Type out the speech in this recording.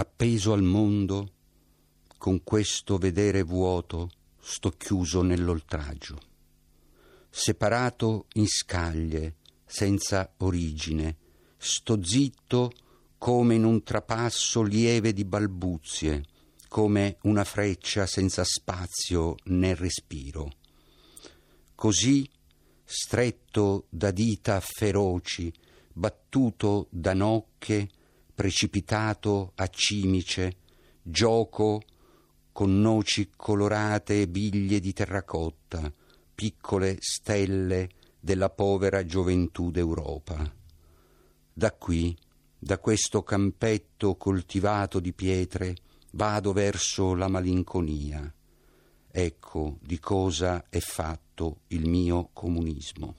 appeso al mondo, con questo vedere vuoto sto chiuso nell'oltraggio, separato in scaglie, senza origine, sto zitto come in un trapasso lieve di balbuzie, come una freccia senza spazio né respiro. Così, stretto da dita feroci, battuto da nocche, precipitato a cimice, gioco con noci colorate e biglie di terracotta, piccole stelle della povera gioventù d'Europa. Da qui, da questo campetto coltivato di pietre, vado verso la malinconia. Ecco di cosa è fatto il mio comunismo.